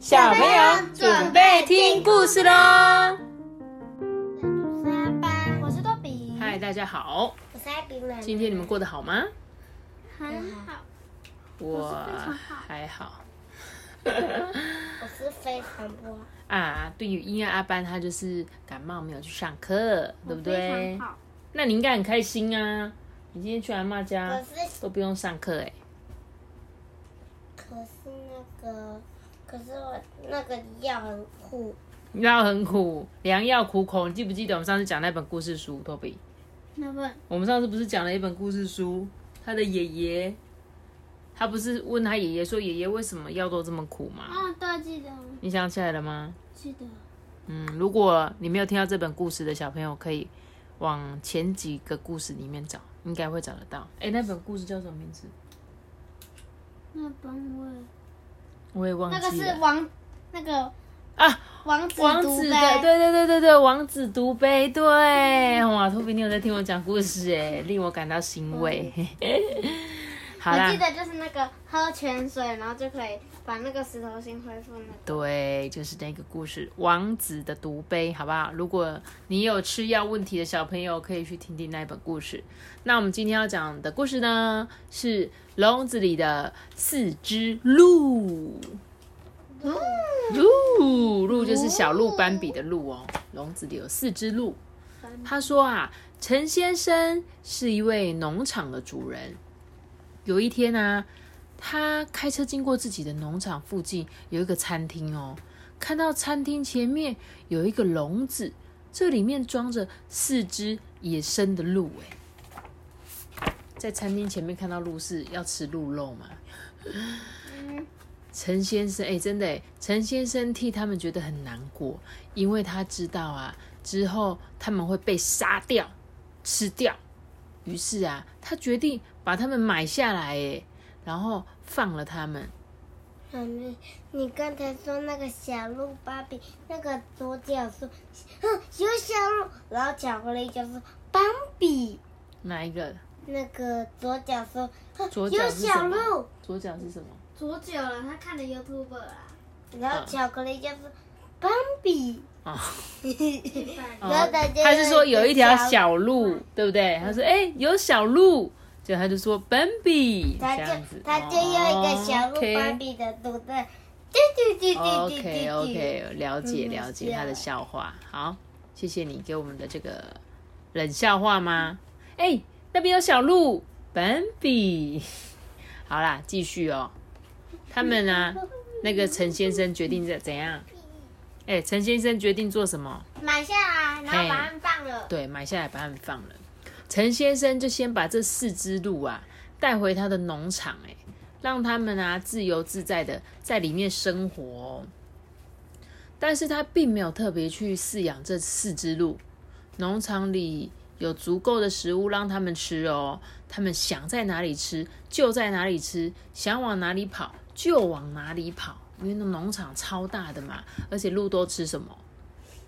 小朋友准备听故事喽！我是阿班，我是多比，嗨，大家好，我是艾比们。今天你们过得好吗？很好，我还好我是非常不 好。啊。对于因为阿班他就是感冒没有去上课，对不非对。那你应该很开心啊！你今天去阿妈家都不用上课哎。可是那个，可是我那个药很苦。药很苦，良药苦口。你记不记得我们上次讲那本故事书？托比，那本我们上次不是讲了一本故事书？他的爷爷，他不是问他爷爷说：“爷爷为什么药都这么苦吗哦，对，记得，？”你想起来了吗？记得。嗯，如果你没有听到这本故事的小朋友，可以往前几个故事里面找，应该会找得到。哎，那本故事叫什么名字？那本我我也忘那个。是王，那个啊，王子王子的，对对对对对，王子独杯，对，哇，托比，你有在听我讲故事哎，令我感到欣慰。好啦我记，得就是那个喝泉水，然后就可以把那个石头心恢复那个。对，就是那个故事，王子的毒杯，好不好？如果你有吃药问题的小朋友，可以去听听那本故事。那我们今天要讲的故事呢，是笼子里的四只鹿。鹿，鹿就是小鹿斑比的鹿哦。笼子里有四只鹿。他说啊，陈先生是一位农场的主人。有一天啊，他开车经过自己的农场附近，有一个餐厅哦。看到餐厅前面有一个笼子，这里面装着四只野生的鹿。哎，在餐厅前面看到鹿是要吃鹿肉吗？陈先生，哎、真的，陈先生替他们觉得很难过，因为他知道啊，之后他们会被杀掉、吃掉。于是啊，他决定把他们买下来，哎，然后放了他们。妈咪，你刚才说那个小鹿芭比，那个左脚说，哼，有小鹿，然后巧克力就说斑比，哪一个？那个左脚说，有小鹿，左脚是什么？左脚了？他看的 YouTube 啊？然后巧克力就说斑比，哦然后他是说有一条小小鹿，对不对？他说：“哎、有小鹿。”他就说 “Bambi”，这他就样子。他就用一个小鹿芭哦比的肚子，OK 嘟 OK，了解嗯了解他的笑话。好，谢谢你给我们的这个冷笑话吗？哎、那边有小鹿 Bambi。好啦，继续哦。他们呢、那个陈先生决定怎怎样？哎、陈先生决定做什么？买下来，然后把它们放了。对，买下来把它们放了。陈先生就先把这四只鹿啊带回他的农场，哎，让他们啊自由自在的在里面生活、哦。但是他并没有特别去饲养这四只鹿，农场里有足够的食物让他们吃哦。他们想在哪里吃就在哪里吃，想往哪里跑就往哪里跑，因为那农场超大的嘛，而且鹿都吃什么？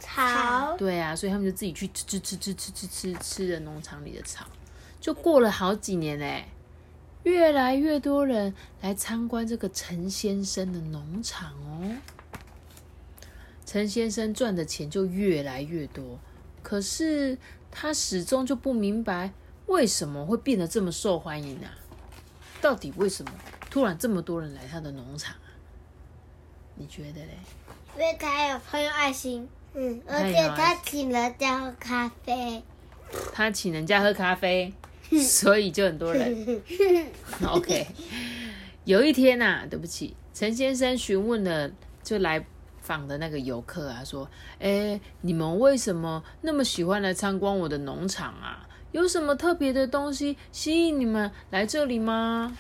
草，对啊，所以他们就自己去吃吃吃吃吃吃吃吃了农场里的草，就过了好几年嘞，越来越多人来参观这个陈先生的农场哦。陈先生赚的钱就越来越多，可是他始终就不明白为什么会变得这么受欢迎啊？到底为什么突然这么多人来他的农场啊？你觉得嘞？因为他有很有爱心。嗯，而且他爱请人家喝咖啡。他请人家喝咖啡，所以就很多人。OK，有一天呐、对不起，陈先生询问了就来访的那个游客啊，说：“哎，你们为什么那么喜欢来参观我的农场啊？有什么特别的东西吸引你们来这里吗？”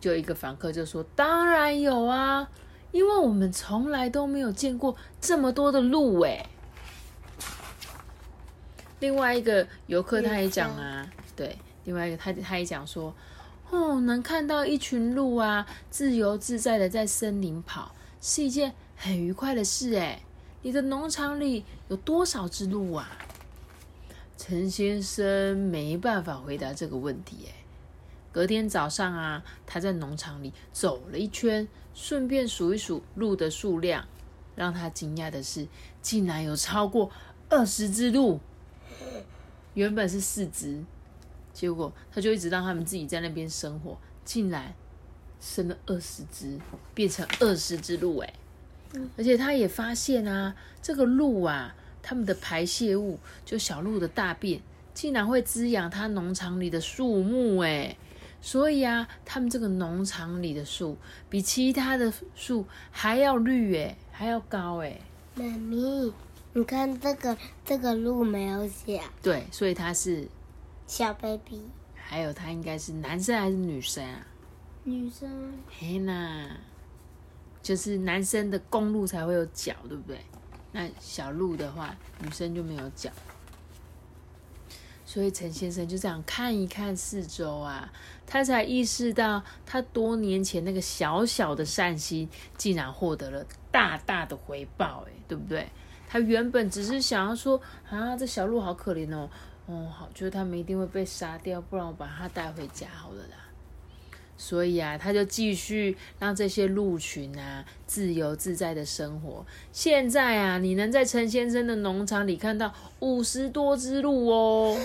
就一个访客就说：“当然有啊，因为我们从来都没有见过这么多的鹿哎。”另外一个游客他也讲啊，对，另外一个他他也讲说，哦，能看到一群鹿啊，自由自在的在森林跑，是一件很愉快的事哎。你的农场里有多少只鹿啊？陈先生没办法回答这个问题哎，隔天早上啊，他在农场里走了一圈，顺便数一数鹿的数量。让他惊讶的是，竟然有超过二十只鹿。原本是四只，结果他就一直让他们自己在那边生活，竟然生了二十只，变成二十只鹿哎！而且他也发现啊，这个鹿啊，它们的排泄物，就小鹿的大便，竟然会滋养他农场里的树木哎！所以啊，他们这个农场里的树比其他的树还要绿哎，还要高哎！妈咪。你看这个这个鹿没有脚，对，所以它是小 baby。还有它应该是男生还是女生啊？女生。嘿呐，就是男生的公鹿才会有脚，对不对？那小鹿的话，女生就没有角。所以陈先生就这样看一看四周啊，他才意识到，他多年前那个小小的善心，竟然获得了大大的回报，诶，对不对？他原本只是想要说啊，这小鹿好可怜哦，哦好，觉得他们一定会被杀掉，不然我把它带回家好了啦。所以啊，他就继续让这些鹿群啊自由自在的生活。现在啊，你能在陈先生的农场里看到五十多只鹿哦，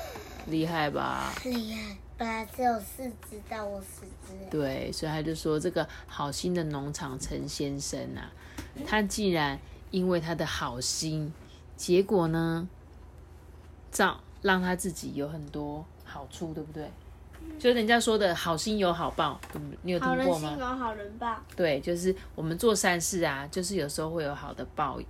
厉害吧？厉害，本来只有四只到五十只。对，所以他就说这个好心的农场陈先生啊，他既然。因为他的好心，结果呢，造让他自己有很多好处，对不对？就人家说的好心有好报，你有听过吗？好人心有好人报。对，就是我们做善事啊，就是有时候会有好的报，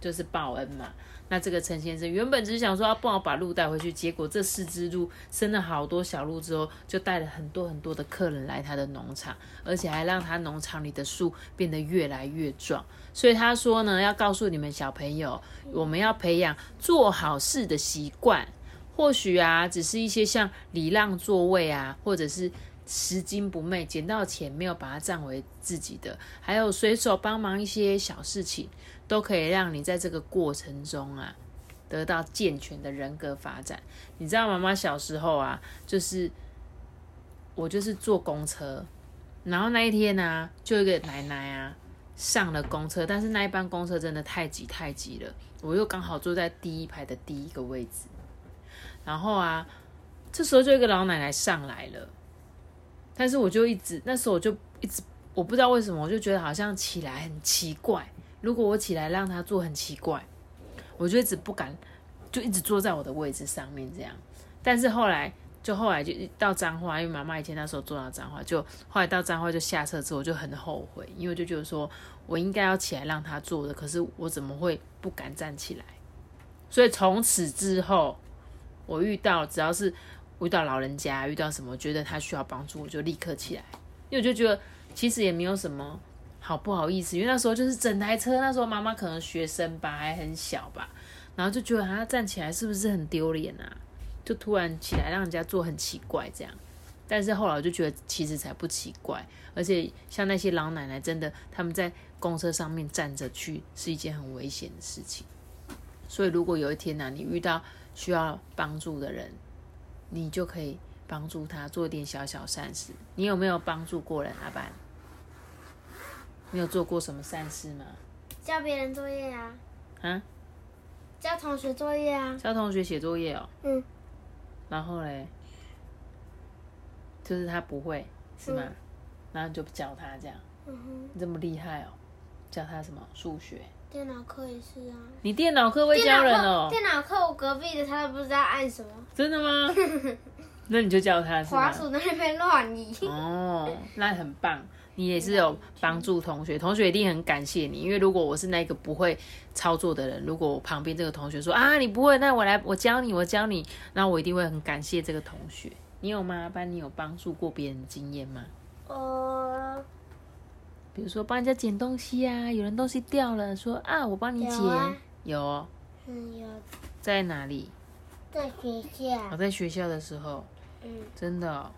就是报恩嘛。那这个陈先生原本只是想说要帮我把鹿带回去，结果这四只鹿生了好多小鹿之后，就带了很多很多的客人来他的农场，而且还让他农场里的树变得越来越壮。所以他说呢，要告诉你们小朋友，我们要培养做好事的习惯。或许啊，只是一些像礼让座位啊，或者是拾金不昧，捡到钱没有把它占为自己的，还有随手帮忙一些小事情。都可以让你在这个过程中啊，得到健全的人格发展。你知道妈妈小时候啊，就是我就是坐公车，然后那一天呢，就一个奶奶啊上了公车，但是那一班公车真的太挤太挤了，我又刚好坐在第一排的第一个位置，然后啊，这时候就一个老奶奶上来了，但是我就一直那时候我就一直我不知道为什么，我就觉得好像起来很奇怪。如果我起来让他坐，很奇怪，我就一直不敢，就一直坐在我的位置上面这样。但是后来，就后来就到彰化，因为妈妈以前那时候坐到彰化，就后来到彰化就下车之后，我就很后悔，因为就觉得说我应该要起来让他坐的，可是我怎么会不敢站起来？所以从此之后，我遇到只要是遇到老人家，遇到什么觉得他需要帮助，我就立刻起来，因为我就觉得其实也没有什么。好不好意思？因为那时候就是整台车，那时候妈妈可能学生吧，还很小吧，然后就觉得他站起来是不是很丢脸啊？就突然起来让人家坐很奇怪这样。但是后来我就觉得其实才不奇怪，而且像那些老奶奶，真的他们在公车上面站着去是一件很危险的事情。所以如果有一天呢，你遇到需要帮助的人，你就可以帮助他做一点小小善事。你有没有帮助过人，阿班？你有做过什么善事吗？教别人作业啊。啊？教同学作业啊。教同学写作业哦。嗯。然后嘞，就是他不会，是吗？然后就教他这样。嗯哼。你这么厉害哦！教他什么？数学。电脑课也是啊。你电脑课会教人哦。电脑课我隔壁的他都不知道按什么。真的吗？那你就教他。滑鼠那边乱移。哦，那很棒。你也是有帮助同学，同学一定很感谢你。因为如果我是那个不会操作的人，如果我旁边这个同学说啊你不会，那我来我教你，我教你，那我一定会很感谢这个同学。你有吗？班你有帮助过别人的经验吗？呃，比如说帮人家捡东西啊，有人东西掉了，说啊我帮你捡，有，嗯有，在哪里？在学校。我在学校的时候，嗯，真的。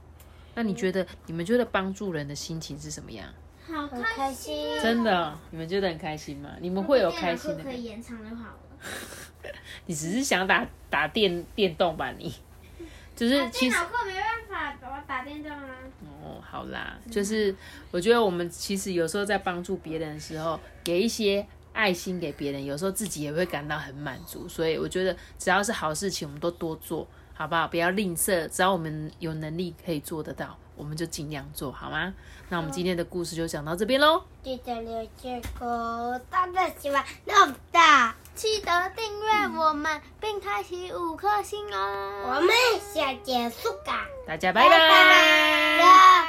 那你觉得你们觉得帮助人的心情是什么样？好开心，真的，你们觉得很开心吗？你们会有开心的？可以延长就好了。你只是想打打电电动吧？你就是其实电脑课没办法把我打电动啊。好啦，就是我觉得我们其实有时候在帮助别人的时候，给一些爱心给别人，有时候自己也会感到很满足。所以我觉得只要是好事情，我们都多做，好不好？不要吝啬，只要我们有能力可以做得到，我们就尽量做好吗？那我们今天的故事就讲到这边喽。记得留这个大家喜欢那么大，记得订阅我们，并开启五颗星哦。我们下结束吧。大家拜拜。